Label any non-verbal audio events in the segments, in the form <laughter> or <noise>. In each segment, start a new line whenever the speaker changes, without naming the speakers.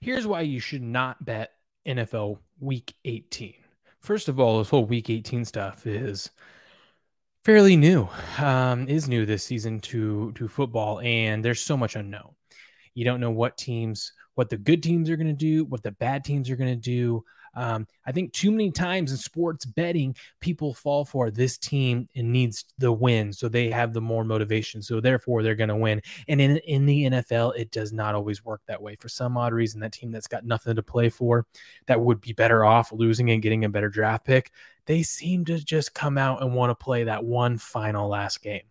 Here's why you should not bet NFL Week 18. First of all, this whole Week 18 stuff is fairly new. Um, is new this season to to football, and there's so much unknown. You don't know what teams, what the good teams are going to do, what the bad teams are going to do. Um, I think too many times in sports betting, people fall for this team and needs the win, so they have the more motivation. So therefore, they're going to win. And in in the NFL, it does not always work that way. For some odd reason, that team that's got nothing to play for, that would be better off losing and getting a better draft pick, they seem to just come out and want to play that one final last game.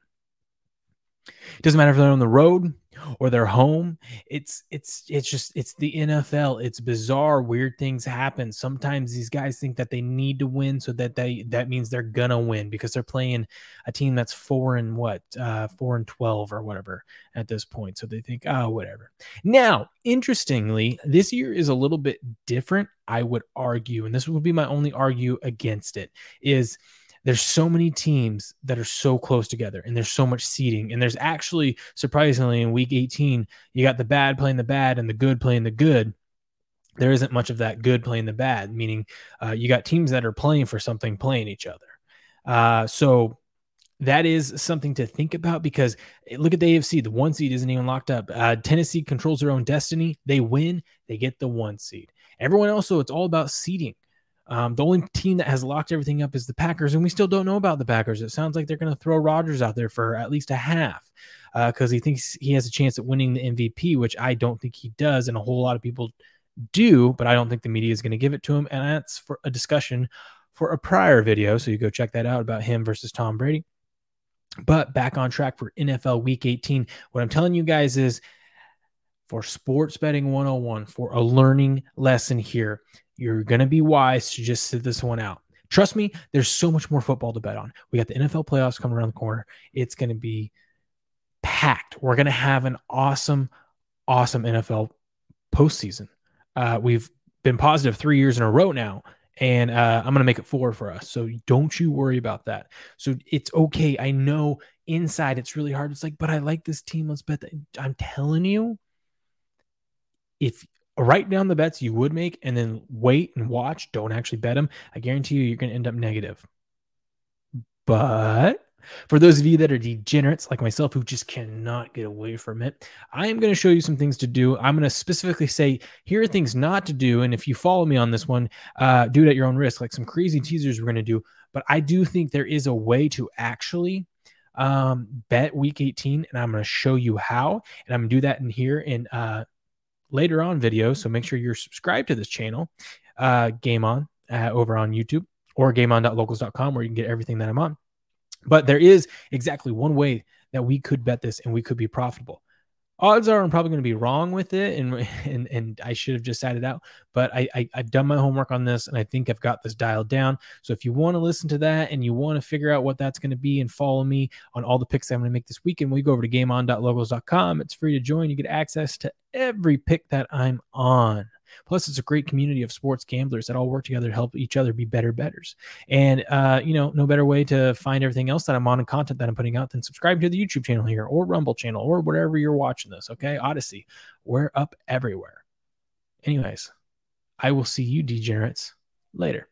It doesn't matter if they're on the road or they're home. It's it's it's just it's the NFL. It's bizarre. Weird things happen. Sometimes these guys think that they need to win so that they that means they're gonna win because they're playing a team that's four and what uh four and twelve or whatever at this point. So they think, oh, whatever. Now, interestingly, this year is a little bit different, I would argue, and this would be my only argue against it, is there's so many teams that are so close together and there's so much seeding and there's actually surprisingly in week 18 you got the bad playing the bad and the good playing the good there isn't much of that good playing the bad meaning uh, you got teams that are playing for something playing each other uh, so that is something to think about because eh, look at the AFC. The one seed isn't even locked up. Uh, Tennessee controls their own destiny. They win, they get the one seed. Everyone else, so it's all about seeding. Um, the only team that has locked everything up is the Packers, and we still don't know about the Packers. It sounds like they're going to throw Rodgers out there for at least a half because uh, he thinks he has a chance at winning the MVP, which I don't think he does, and a whole lot of people do, but I don't think the media is going to give it to him. And that's for a discussion for a prior video. So you go check that out about him versus Tom Brady. But back on track for NFL Week 18. What I'm telling you guys is for sports betting 101, for a learning lesson here, you're going to be wise to just sit this one out. Trust me, there's so much more football to bet on. We got the NFL playoffs coming around the corner. It's going to be packed. We're going to have an awesome, awesome NFL postseason. Uh, we've been positive three years in a row now, and uh, I'm going to make it four for us. So don't you worry about that. So it's okay. I know inside it's really hard. It's like, but I like this team. Let's bet that. I'm telling you, if write down the bets you would make and then wait and watch. Don't actually bet them. I guarantee you, you're going to end up negative. But for those of you that are degenerates like myself who just cannot get away from it, I am going to show you some things to do. I'm going to specifically say, here are things not to do. And if you follow me on this one, uh, do it at your own risk, like some crazy teasers we're going to do. But I do think there is a way to actually um, bet week 18, and I'm going to show you how. And I'm going to do that in here in uh, later on video. So make sure you're subscribed to this channel, uh, Game On, uh, over on YouTube or gameon.locals.com where you can get everything that I'm on. But there is exactly one way that we could bet this and we could be profitable odds are I'm probably going to be wrong with it, and <laughs> and and I should have just sat it out. But I, I have done my homework on this, and I think I've got this dialed down. So if you want to listen to that and you want to figure out what that's going to be and follow me on all the picks I'm going to make this weekend, we go over to GameOn.locals.com. It's free to join. You get access to every pick that I'm on. Plus, it's a great community of sports gamblers that all work together to help each other be better betters. And, uh, you know, no better way to find everything else that I'm on and content that I'm putting out than subscribe to the YouTube channel here or Rumble channel or whatever you're watching this. Okay. Odyssey. We're up everywhere. Anyways, I will see you degenerates later.